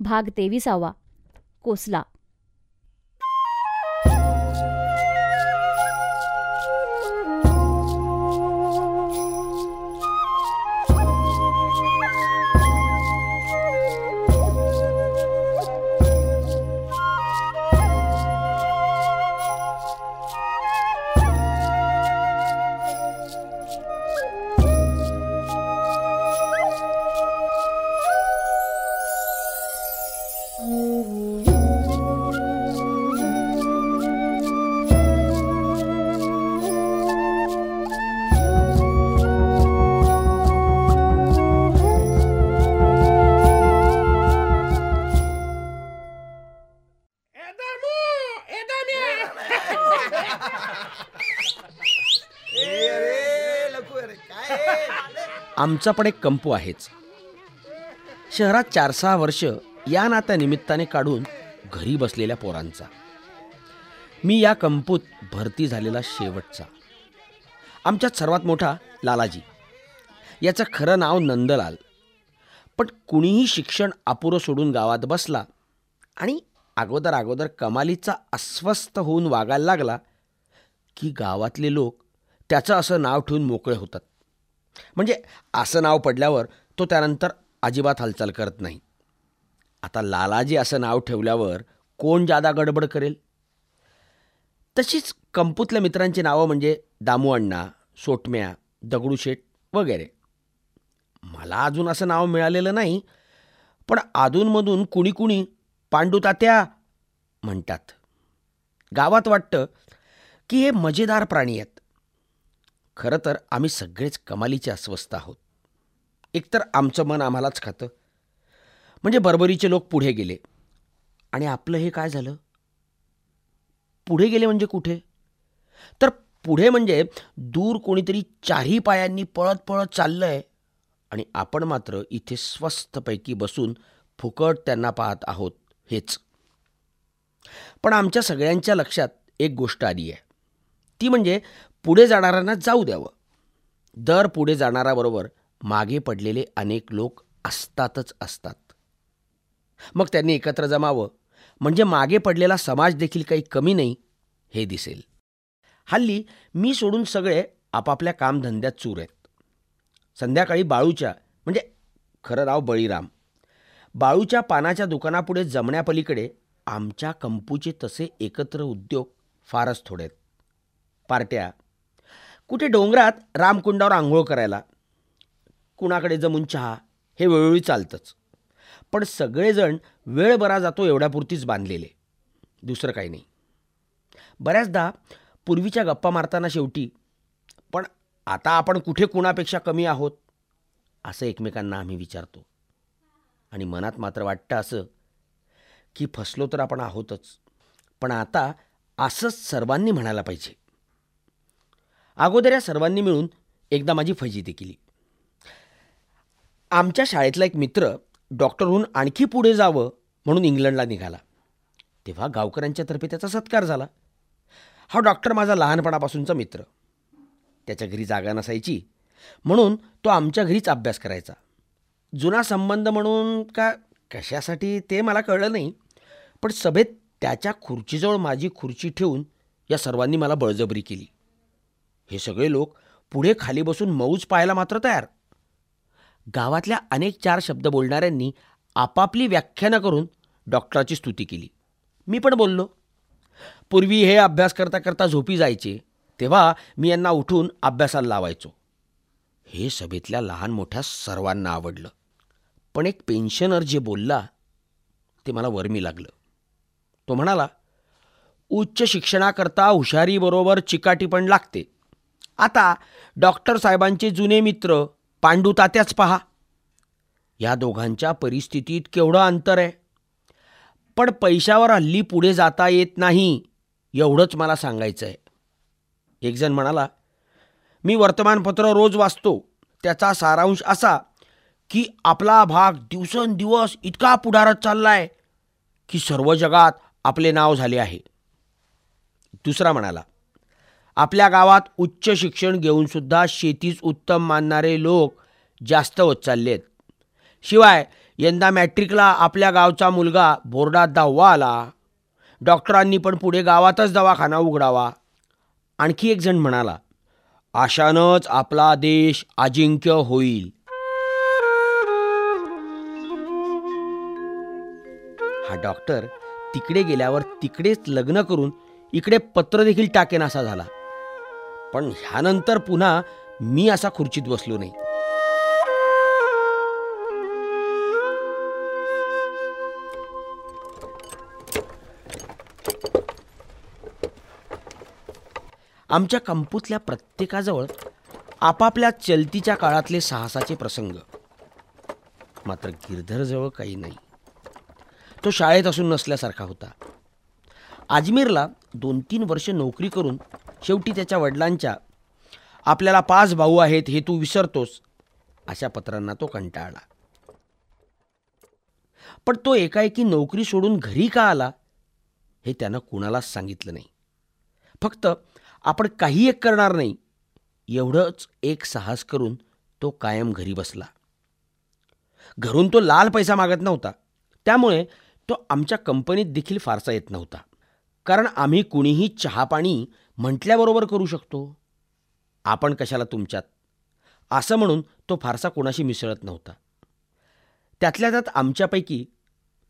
भाग तेविसावा. कोसला आमचा पण एक कंपू आहेच. शहरात चार सहा वर्ष या नात्या निमित्ताने काढून घरी बसलेल्या पोरांचा. मी या कंपूत भरती झालेला शेवटचा. आमच्यात सर्वात मोठा लालाजी. याचं खरं नाव नंदलाल. पण कुणीही शिक्षण अपुरं सोडून गावात बसला आणि अगोदर अगोदर कमालीचा अस्वस्थ होऊन वागायला लागला की गावातले लोक त्याचं असं नाव ठेवून मोकळे होतात. म्हणजे असं नाव पडल्यावर तो त्यानंतर अजिबात हालचाल करत नाही. आता लालाजी असं नाव ठेवल्यावर कोण जादा गडबड करेल? तशीच कंपूतल्या मित्रांची नावं म्हणजे दामू अण्णा सोटम्या दगडूशेठ वगैरे. मला अजून असं नाव मिळालेलं नाही पण अधूनमधून कुणी कुणी पांडू तात्या म्हणतात. गावात वाटतं की हे मजेदार प्राणी आहेत. खरं तर आम्ही सगळेच कमालीचे अस्वस्थ आहोत. एकतर आमचं मन आम्हालाच खातं. म्हणजे बर्बरीचे लोक पुढे गेले. आणि आपलं हे काय झालं? पुढे गेले म्हणजे कुठे? तर पुढे म्हणजे दूर कोणीतरी चारही पायांनी पळत पळत चाललंय. आणि आपण मात्र इथे स्वस्तपैकी बसून फुकट त्यांना पाहत आहोत हेच. पण आमच्या सगळ्यांच्या लक्षात एक गोष्ट आली आहे. ती म्हणजे पुढे जाणाऱ्यांना जाऊ द्यावं. दर पुढे जाणाऱ्याबरोबर मागे पडलेले अनेक लोक असतातच असतात. मग त्यांनी एकत्र जमावं. म्हणजे मागे पडलेला समाज देखील काही कमी नाही हे दिसेल. हल्ली मी सोडून सगळे आपापल्या कामधंद्यात चूर आहेत. संध्याकाळी बाळूच्या म्हणजे खरं नाव बळीराम. बाळूच्या पानाच्या दुकानापुढे जमण्यापलीकडे आमच्या कंपूचे तसे एकत्र उद्योग फारच थोडे आहेत. पार्ट्या कुठे डोंगरात रामकुंडावर आंघोळ करायला? कुणाकडे जमून चहा? हे वेळोवेळी चालतंच. पण सगळेजण वेळ बरा जातो एवढ्यापुरतीच बांधलेले. दुसरं काही नाही. बऱ्याचदा पूर्वीच्या गप्पा मारताना शेवटी पण आता आपण कुठे कुणापेक्षा कमी आहोत? असं एकमेकांना आम्ही विचारतो. आणि मनात मात्र वाटतं असं की फसलो तर आपण आहोतच. पण आता असंच सर्वांनी म्हणायला पाहिजे. अगोदर या सर्वांनी मिळून एकदा माझी फजिती केली. आमच्या शाळेतला एक मित्र डॉक्टरहून आणखी पुढे जावं म्हणून इंग्लंडला निघाला. तेव्हा गावकऱ्यांच्यातर्फे त्याचा सत्कार झाला. हा डॉक्टर माझा लहानपणापासूनचा मित्र. त्याच्या घरी जागा नसायची म्हणून तो आमच्या घरीच अभ्यास करायचा. जुना संबंध म्हणून का कशासाठी ते मला कळलं नाही पण सभेत त्याच्या खुर्चीजवळ माझी खुर्ची ठेवून या सर्वांनी मला बळजबरी केली. हे सगळे लोक पुढे खाली बसून मौज पाहायला मात्र तयार. गावातल्या अनेक चार शब्द बोलणाऱ्यांनी आपापली व्याख्यानं करून डॉक्टराची स्तुती केली. मी पण बोललो. पूर्वी हे अभ्यास करता करता झोपी जायचे तेव्हा मी यांना उठून अभ्यासाला लावायचो. हे सभेतल्या लहान मोठ्या सर्वांना आवडलं. पण एक पेन्शनर जे बोलला ते मला वर्मी लागलं. तो म्हणाला उच्च शिक्षणाकरता हुशारीबरोबर चिकाटी पण लागते. आता डॉक्टर साहेबांचे जुने मित्र पांडू तात्याच पहा. या दोघांच्या परिस्थितीत केवढं अंतर आहे? पण पैशावर हल्ली पुढे जाता येत नाही एवढंच मला सांगायचं आहे एकजण म्हणाला मी वर्तमानपत्र रोज वाचतो. त्याचा सारांश असा की आपला भाग दिवसेंदिवस इतका पुढारत चालला आहे की सर्व जगात आपले नाव झाले आहे. दुसरा म्हणाला आपल्या गावात उच्च शिक्षण घेऊनसुद्धा शेतीच उत्तम मानणारे लोक जास्त होत चालले आहेत शिवाय यंदा मॅट्रिकला आपल्या गावचा मुलगा बोर्डात दहावा आला. डॉक्टरांनी पण पुढे गावातच दवाखाना उघडावा. आणखी एक जण म्हणाला आशानंच आपला देश अजिंक्य होईल. हा डॉक्टर तिकडे गेल्यावर तिकडेच लग्न करून इकडे पत्र देखील टाकेन असा झाला. पण ह्यानंतर पुन्हा मी असा खुर्चीत बसलो नाही. आमच्या कंपूतल्या प्रत्येकाजवळ आपापल्या चलतीच्या काळातले साहसाचे प्रसंग. मात्र गिरधरजवळ काही नाही. तो शाळेत असून नसल्यासारखा होता. अजमेरला दोन तीन वर्ष नोकरी करून शेवटी त्याच्या वडिलांच्या आपल्याला पाच भाऊ आहेत हे तू विसरतोस अशा पत्रांना तो कंटाळला. पण तो एकाएकी नोकरी सोडून घरी का आला हे त्यानं कुणालाच सांगितलं नाही. फक्त आपण काही एक करणार नाही. एवढंच एक साहस करून तो कायम घरी बसला. घरून तो लाल पैसा मागत नव्हता. त्यामुळे तो आमच्या कंपनीत देखील फारसा येत नव्हता. कारण आम्ही कुणीही चहापाणी म्हटल्याबरोबर करू शकतो. आपण कशाला तुमच्यात? असं म्हणून तो फारसा कोणाशी मिसळत नव्हता. त्यातल्या त्यात आमच्यापैकी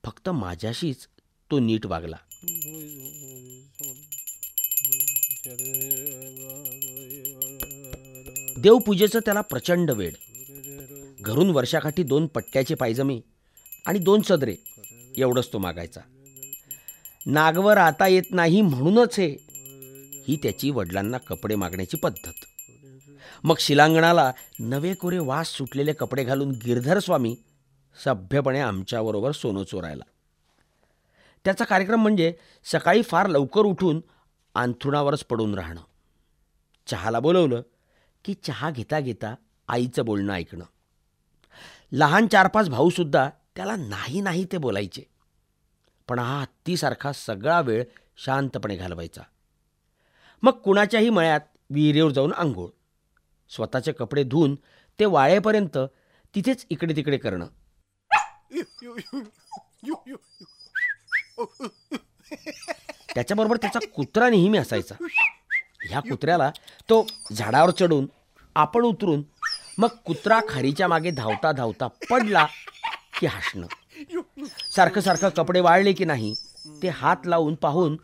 फक्त माझ्याशीच तो नीट वागला. देवपूजेचं त्याला प्रचंड वेळ घरून वर्षाकाठी दोन पट्ट्याचे पायजमे आणि दोन सदरे एवढंच तो मागायचा. नागवर आता येत नाही म्हणूनच हे ही त्याची वडिलांना कपडे मागण्याची पद्धत. मग शिलांगणाला नवे कोरे वास सुटलेले कपडे घालून गिरधर स्वामी सभ्यपणे आमच्याबरोबर सोनं चोरायला. त्याचा कार्यक्रम म्हणजे सकाळी फार लवकर उठून अंथरुणावरच पडून राहणं. चहाला बोलवलं की चहा घेता घेता आईचं बोलणं ऐकणं. लहान चार पाच भाऊसुद्धा त्याला नाही नाही ते बोलायचे. पण हा हत्तीसारखा सगळा वेळ शांतपणे घालवायचा. मग कुणाच्याही मळ्यात विहिरीवर जाऊन आंघोळ. स्वतःचे कपडे धुवून ते वाळेपर्यंत तिथेच इकडे तिकडे करणं. त्याच्याबरोबर त्याचा कुत्रा नेहमी असायचा. ह्या कुत्र्याला तो झाडावर चढून आपण उतरून मग कुत्रा खारीच्या मागे धावता धावता पडला की हसणं. सारखं सारखं कपडे वाळले की नाही ते हात लावून पाहून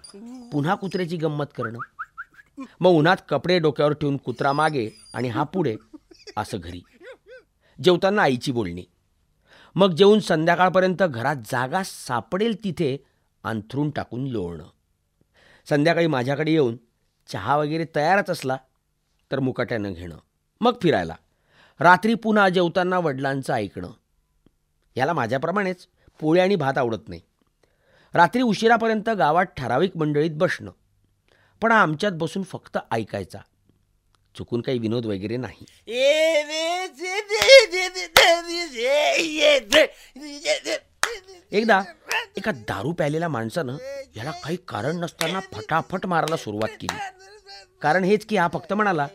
पुन्हा कुत्र्याची गंमत करणं. मग उन्हात कपडे डोक्यावर ठेवून कुत्रा मागे आणि हा पुढे असं घरी. जेवताना आईची बोलणी. मग जेवून संध्याकाळपर्यंत घरात जागा सापडेल तिथे अंथरून टाकून लोळणं. संध्याकाळी माझ्याकडे येऊन चहा वगैरे तयारच असला तर मुकाट्यानं घेणं. मग फिरायला. रात्री पुन्हा जेवताना वडिलांचं ऐकणं. याला माझ्याप्रमाणेच पोळी आणि भात आवडत नाही. रात्री उशिरापर्यंत गावात ठराविक मंडळीत बसणं. पण आमच्यात बसून फक्त ऐकायचा चुकून काही विनोद वगैरे नाही एकदा एका दारू प्यायलेल्या माणसानं याला काही कारण नसताना फटाफट मारायला सुरुवात केली कारण हेच की हा फक्त म्हणाला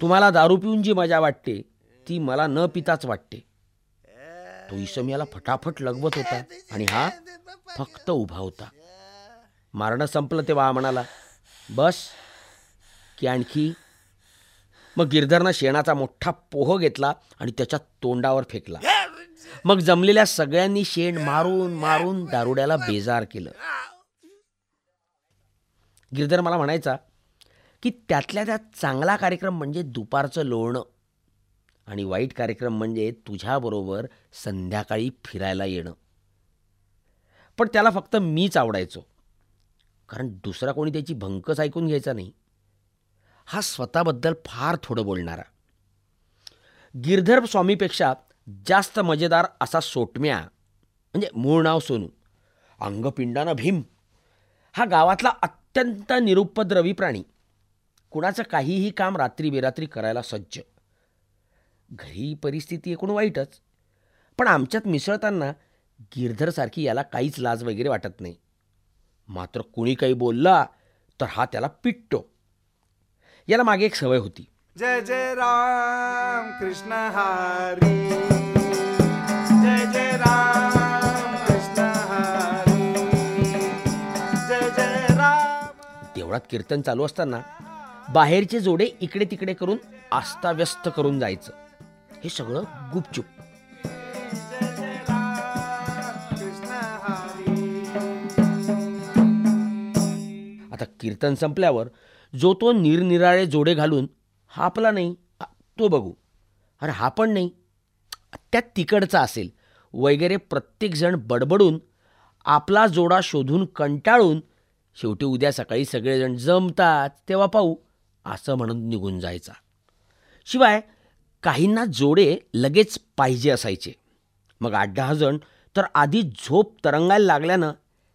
तुम्हाला दारू पिऊन जी मजा वाटते ती मला न पिताच वाटते तो इसम याला फटाफट लगवत होता आणि हा फक्त उभा होता मारणं संपलं तेव्हा वा म्हणाला बस की आणखी. मग गिरधरनं शेणाचा मोठा पोह घेतला आणि त्याच्या तोंडावर फेकला. मग जमलेल्या सगळ्यांनी शेण मारून मारून दारुड्याला बेजार केलं. गिरधर मला म्हणायचा की त्यातल्या त्यात चांगला कार्यक्रम म्हणजे दुपारचं लोळणं आणि वाईट कार्यक्रम म्हणजे तुझ्याबरोबर संध्याकाळी फिरायला येणं. पण त्याला फक्त मीच आवडायचो. कारण दुसरा कोणी त्याची भंकच ऐकून घ्यायचा नाही. हा स्वतःबद्दल फार थोडं बोलणारा. गिरधर स्वामीपेक्षा जास्त मजेदार असा सोटम्या म्हणजे मूळ नाव सोनू अंगपिंडानं भीम हा गावातला अत्यंत निरुपद्रवी प्राणी कुणाचं काहीही काम रात्री बेरात्री करायला सज्ज. घरी परिस्थिती एकूण वाईटच पण आमच्यात मिसळताना गिरधरसारखी याला काहीच लाज वगैरे वाटत नाही. मात्र कुणी काही बोलला तर हा त्याला पिटतो याला मागे एक सवय होती. जय जय राम कृष्ण हरी. जय जय राम कृष्ण जय जय राम. देवळात कीर्तन चालू असताना बाहेरचे जोडे इकडे तिकडे करून आस्ताव्यस्त करून जायचं. हे सगळं गुपचूप. आता कीर्तन संपल्यावर जो तो निरनिराळे जोडे घालून हा आपला नाही तो बघू. अरे हा पण नाही. त्यात तिकडचा असेल. वगैरे प्रत्येकजण बडबडून आपला जोडा शोधून कंटाळून शेवटी उद्या सकाळी सगळेजण जमतात तेव्हा पाहू असं म्हणून निघून जायचा. शिवाय काहींना जोडे लगेच पाहिजे असायचे. मग आठ दहा जण तर आधी झोप तरंगायला लागल्यानं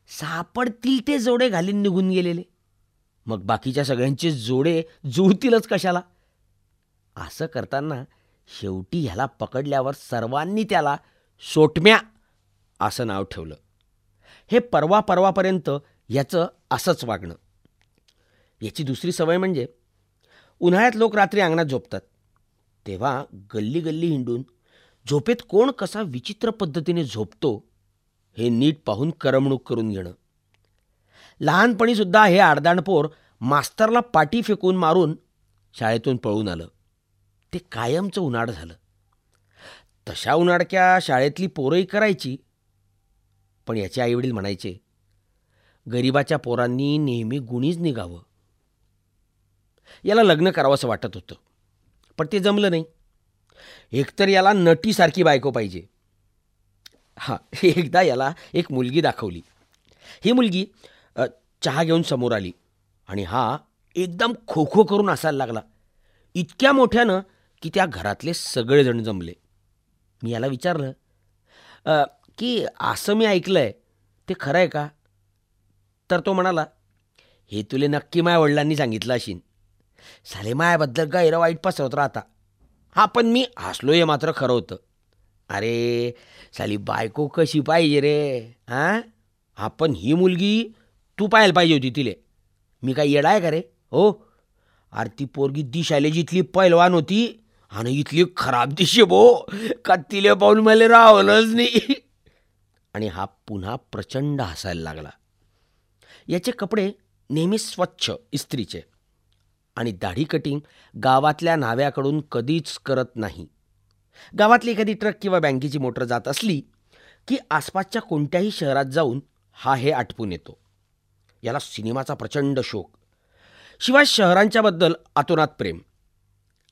सापडतील ते जोडे घालीन निघून गेलेले. मग बाकीच्या सगळ्यांचे जोडे जुळतीलच कशाला? असं करताना शेवटी ह्याला पकडल्यावर सर्वांनी त्याला सोटम्या असं नाव ठेवलं. हे परवा परवापर्यंत याचं असंच वागणं. याची दुसरी सवय म्हणजे उन्हाळ्यात लोक रात्री अंगणात झोपतात. तेव्हा गल्ली गल्ली हिंडून झोपेत कोण कसा विचित्र पद्धतीने झोपतो हे नीट पाहून करमणूक करून घेणं. लहानपणीसुद्धा हे आडदाणपोर मास्तरला पाठी फेकून मारून शाळेतून पळून आलं. ते कायमचं उन्हाळ झालं. तशा उन्हाळक्या शाळेतली पोरंही करायची. पण याचे आईवडील म्हणायचे गरिबाच्या पोरांनी नेहमी गुणीच निघावं. याला लग्न करावंसं वाटत होतं. पण ते जमलं नाही. एकतर याला नटीसारखी बायको पाहिजे. हां एकदा याला एक मुलगी दाखवली. ही मुलगी चहा घेऊन समोर आली. आणि हा एकदम खो खो करून असायला लागला. इतक्या मोठ्यानं की त्या घरातले सगळेजण जमले. मी याला विचारलं की असं मी ऐकलं आहे ते खरं आहे का? तर तो म्हणाला हे तुले नक्की माया वडिलांनी सांगितलं अशीन. साले मायाबद्दल गैर वाईट पसरवत राहता. हा पण मी हसलो हे मात्र खरं होतं. अरे साली बायको कशी पाहिजे रे हां हा पण ही मुलगी तू पाहायला पाहिजे होती तिले. मी काय येडा आहे का रे? हो? अरे ती पोरगी दिशाले जिथली पैलवान होती आणि इथली खराब दिशे भो का तिले पाहून मला रावलंच नाही. आणि हा पुन्हा प्रचंड हसायला लागला. याचे कपडे नेहमी स्वच्छ इस्त्रीचे आणि दाढी कटिंग गावातल्या नाव्याकडून कधीच करत नाही. गावातली एखादी ट्रक किंवा बँकेची मोटर जात असली की आसपासच्या कोणत्याही शहरात जाऊन हा हे आटपून येतो. याला सिनेमाचा प्रचंड शोक. शिवाय शहरांच्याबद्दल अतोनात प्रेम.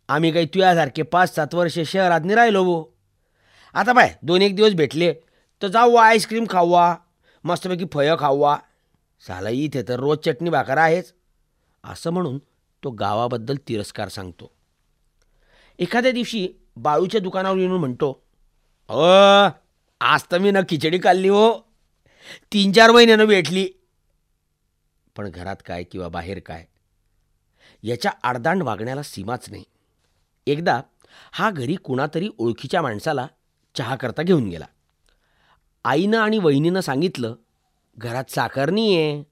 आम्ही काही तुझ्यासारखे पाच सात वर्षे शहरात राहिलो भो. आता बाय दोन एक दिवस भेटले तर जाऊ आईस्क्रीम खावा मस्तपैकी फळं खावा साला इथे तर रोज चटणी भाकर आहेच. असं म्हणून तो गावाबद्दल तिरस्कार सांगतो. एखाद्या दिवशी बाळूच्या दुकानावर येऊन म्हणतो अ आज तर मी ना खिचडी खाल्ली हो तीन चार महिन्यानं भेटली पण घरात काय किंवा बाहेर काय? याच्या आडदांड वागण्याला सीमाच नाही. एकदा हा घरी कुणातरी ओळखीच्या माणसाला चहा करता घेऊन गेला. आईनं आणि वहिनीनं सांगितलं घरात साखर नाही आहे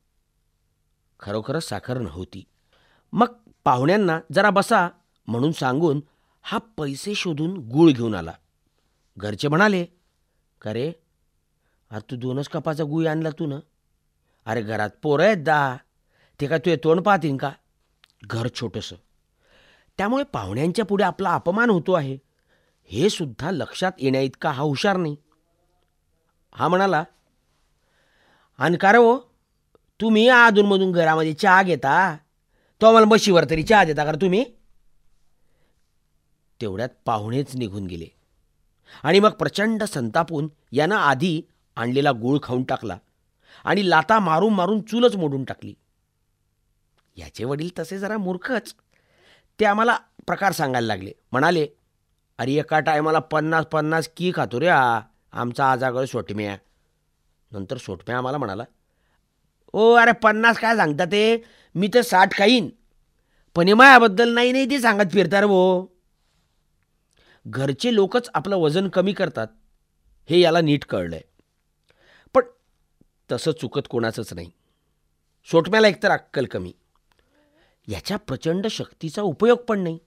खरोखरच साखर नव्हती. मग पाहुण्यांना जरा बसा म्हणून सांगून हा पैसे शोधून गूळ घेऊन आला. घरचे म्हणाले का रे? अरे तू दोनच कपाचा गुळ आणला तू ना. अरे घरात पोरं आहेत दहा ते काय तुझे तोंड पाहतीन का? घर छोटंसं. त्यामुळे पाहुण्यांच्या पुढे आपला अपमान होतो आहे. हे सुद्धा लक्षात येण्याइतका हा हुशार नाही. हा म्हणाला आणि का हो? तुम्ही अधूनमधून घरामध्ये चहा घेता? तो आम्हाला बशीवर तरी चहा देता का तुम्ही? तेवढ्यात पाहुणेच निघून गेले. आणि मग प्रचंड संतापून यानं आधी आणलेला गूळ खाऊन टाकला. आणि लाता मारून मारून चूलच मोडून टाकली. याचे वडील तसे जरा मूर्खच. ते आम्हाला प्रकार सांगायला लागले. म्हणाले अरे एका टायमाला पन्नास पन्नास की खातो रे हा. आमचा आजागळ सोटम्या नंतर सोटम्या आम्हाला म्हणाला ओ अरे पन्नास काय सांगता ते? मी तर साठ खाईन. पण मायाबद्दल नाही नाही ते सांगत फिरता रे भो. घरचे लोकच आपलं वजन कमी करतात. हे याला नीट कळलंय. आहे तसं चुकत कोणाचंच नाही. सोटम्याला एकतर अक्कल कमी. याच्या प्रचंड शक्तीचा उपयोग पण नाही.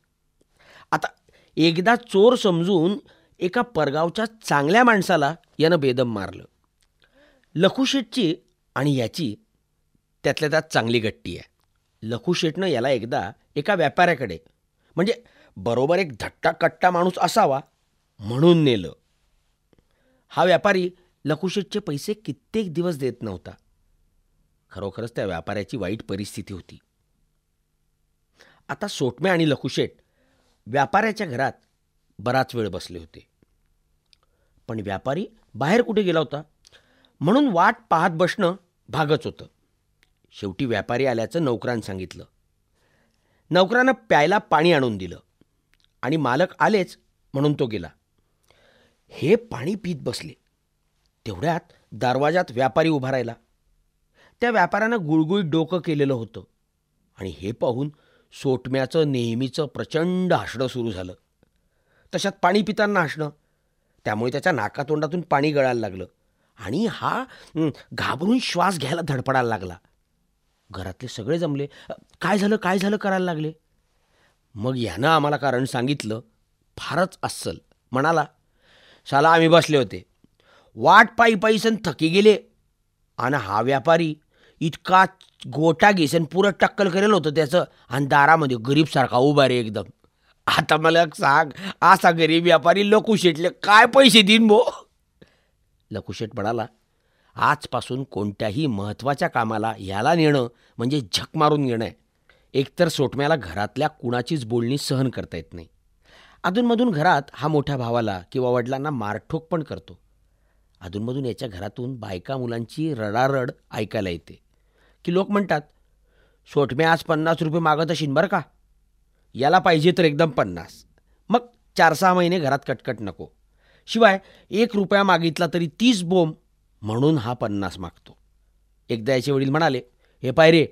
आता एकदा चोर समजून एका परगावच्या चांगल्या माणसाला यानं बेदम मारलं. लखुशेटची आणि याची त्यातल्या त्यात चांगली गट्टी आहे. लखुशेटनं याला एकदा एका व्यापाऱ्याकडे म्हणजे बरोबर एक धट्टा कट्टा माणूस असावा म्हणून नेलं. हा व्यापारी लकुशेटचे पैसे कित्येक दिवस देत नव्हता. खरोखरच त्या व्यापाऱ्याची वाईट परिस्थिती होती. आता सोटमे आणि लकुशेट व्यापाऱ्याच्या घरात बराच वेळ बसले होते. पण व्यापारी बाहेर कुठे गेला होता? म्हणून वाट पाहत बसणं भागच होतं. शेवटी व्यापारी आल्याचं नौकरानं सांगितलं. नौकरानं प्यायला पाणी आणून दिलं आणि मालक आलेच म्हणून तो गेला. हे पाणी पीत बसले. तेवढ्यात दरवाजात व्यापारी उभा राहिला. त्या व्यापाऱ्यानं गुळगुळीत डोकं केलेलं होतं आणि हे पाहून सोटम्याचं नेहमीचं प्रचंड हसणं सुरू झालं. तशात पाणी पिताना हसणं त्यामुळे त्याच्या नाकातोंडातून पाणी गळायला लागलं आणि हा घाबरून श्वास घ्यायला धडपडायला लागला. घरातले सगळे जमले. काय झालं काय झालं करायला लागले? मग यानं आम्हाला कारण सांगितलं फारच अस्सल. म्हणाला शाला आम्ही बसले होते. वाट पायी पायीसन थकी गेले. आणि हा व्यापारी इतका गोटा घेसन पुरं टक्कल करेल होतं त्याचं. आणि दारामध्ये गरीबसारखा उभा रे एकदम. आता मला सांग असा गरीब व्यापारी लकुशेटले काय पैसे देईन भो? लकुशेट म्हणाला आजपासून कोणत्याही महत्त्वाच्या कामाला याला नेणं म्हणजे झक मारून घेणं आहे. एकतर सोटम्याला घरातल्या कुणाचीच बोलणी सहन करता येत नाही. अधूनमधून घरात हा मोठ्या भावाला किंवा वडिलांना मारठोक पण करतो. अधूनमधून याच्या घरातून बायका मुलांची रडारड ऐकायला येते. की लोक म्हणतात सोटम्या आज पन्नास रुपये मागत असेल बरं का? याला पाहिजे तर एकदम पन्नास. मग चार सहा महिने घरात कटकट नको. शिवाय एक रुपया मागितला तरी तीस बोंब म्हणून हा पन्नास मागतो. एकदा याचे वडील म्हणाले हे पाय रे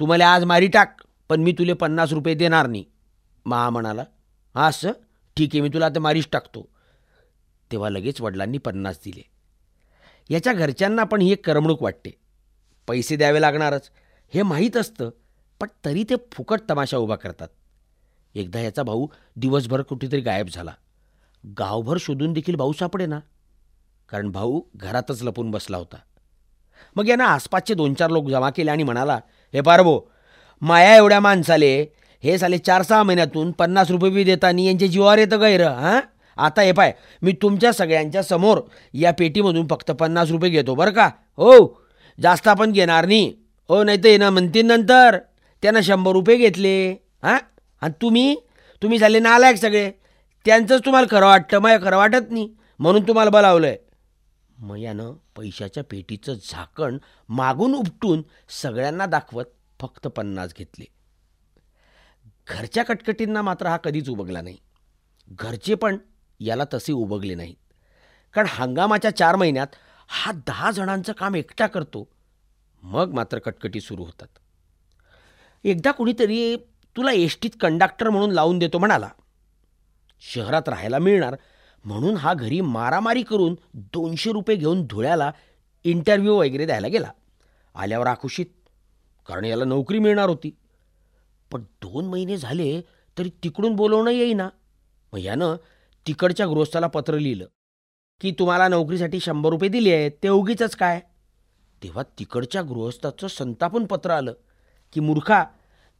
तू मला आज मारी टाक पण मी तुले पन्नास रुपये देणार नाही. महा म्हणाला हां असं ठीक आहे मी तुला आता मारीच टाकतो. तेव्हा लगेच वडिलांनी पन्नास दिले. याच्या घरच्यांना पण ही एक करमणूक वाटते. पैसे द्यावे लागणारच हे माहीत असतं पण तरी ते फुकट तमाशा उभा करतात. एकदा याचा भाऊ दिवसभर कुठेतरी गायब झाला. गावभर शोधून देखील भाऊ सापडे ना कारण भाऊ घरातच लपून बसला होता. मग यानं आसपासचे दोन चार लोक जमा केले आणि म्हणाला हे पारबो माया एवढ्या माणसाले हे साले चार सहा महिन्यातून पन्नास रुपये बी देतानी यांच्या जीवावर येतं गैर हां? आता हे पाय मी तुमच्या सगळ्यांच्या समोर या पेटीमधून फक्त पन्नास रुपये घेतो बरं का? हो जास्त आपण घेणार नाही. हो नाही तर येणं म्हणतील नंतर. त्यांना शंभर रुपये घेतले. हां? आणि तुम्ही? तुम्ही झाले नालायक सगळे. त्यांचंच तुम्हाला खरं वाटतं मग खरं वाटत नाही. म्हणून तुम्हाला बोलावलं आहे मग यानं पैशाच्या पेटीचं झाकण मागून उपटून सगळ्यांना दाखवत फक्त पन्नास घेतले. घरच्या कटकटींना मात्र हा कधीच उबगला नाही. घरचे पण याला तसे उबगले नाहीत. कारण हंगामाच्या चार महिन्यात हा दहा जणांचं काम एकटा करतो. मग मात्र कटकटी सुरू होतात. एकदा कुणीतरी तुला एस टीत कंडक्टर म्हणून लावून देतो म्हणाला. शहरात राहायला मिळणार. म्हणून हा घरी मारामारी करून दोनशे रुपये घेऊन धुळ्याला इंटरव्ह्यू वगैरे द्यायला गेला. आल्यावर आकुशीत कारण याला नोकरी मिळणार होती. पण दोन महिने झाले तरी तिकडून बोलवणं येईना. मग यानं तिकडच्या गृहस्थाला पत्र लिहिलं की तुम्हाला नोकरीसाठी शंभर रुपये दिले आहेत ते उगीच काय? तेव्हा तिकडच्या गृहस्थाचं संतापून पत्र आलं की मूर्खा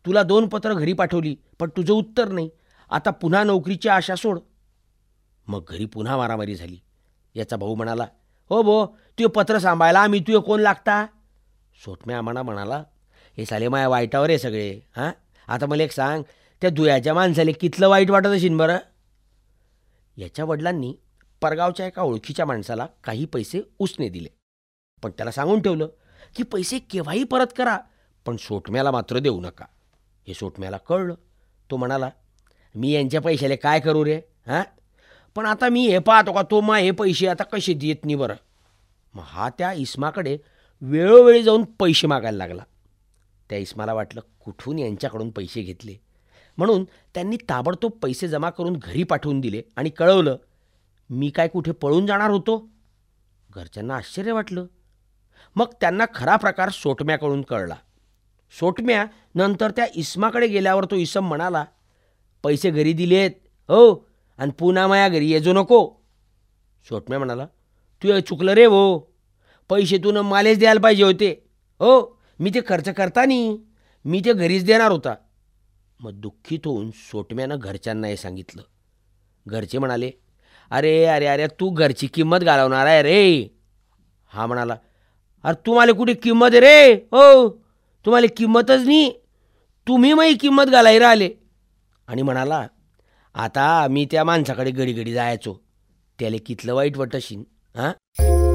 तुला दोन पत्र घरी पाठवली पण तुझं उत्तर नाही. आता पुन्हा नोकरीची आशा सोड. मग घरी पुन्हा मारामारी झाली. याचा भाऊ म्हणाला हो भो तू पत्र सांभाळायला आम्ही तुझे कोण लागता? सोटम्या आम्हाला म्हणाला हे साले माया वाईटावर आहे सगळे हां? आता मला एक सांग त्या दुयाच्या माणसाले कितलं वाईट वाटत असेल बरं? याच्या वडिलांनी परगावच्या एका ओळखीच्या माणसाला काही पैसे उसने दिले. पण त्याला सांगून ठेवलं की पैसे केव्हाही परत करा पण सोटम्याला मात्र देऊ नका. हे सोटम्याला कळलं. तो म्हणाला मी यांच्या पैशाले काय करू रे हां? पण आता मी हे पाहतो का तो मा हे पैसे आता कसे देत नाही बरं? मग हा त्या इस्माकडे वेळोवेळी जाऊन पैसे मागायला लागला. त्या इस्माला वाटलं कुठून यांच्याकडून पैसे घेतले. म्हणून त्यांनी ताबडतोब पैसे जमा करून घरी पाठवून दिले आणि कळवलं मी काय कुठे पळून जाणार होतो? घरच्यांना आश्चर्य वाटलं. मग त्यांना खरा प्रकार सोटम्याकडून कळला. सोटम्या नंतर त्या इस्माकडे गेल्यावर तो इसम म्हणाला पैसे घरी दिलेत हो आणि पुन्हा माया घरी येजो नको. सोटम्या म्हणाला तू चुकलं रे हो पैसे तू न मालेच द्यायला पाहिजे होते. हो मी ते खर्च करता नाही मी ते घरीच देणार होता. मग दुःखीत होऊन सोटम्यानं घरच्यांना हे सांगितलं. घरचे म्हणाले अरे अरे अरे तू घरची किंमत घालवणार आहे रे. हा म्हणाला अरे तुम्हाला कुठे किंमत आहे रे? हो तुम्हाला किंमतच नाही. तुम्ही मग किंमत घालायला राहिले. आणि म्हणाला आता मी त्या माणसाकडे घडी घडी जायचो. त्याला कितलं वाईट वाटशीन हां?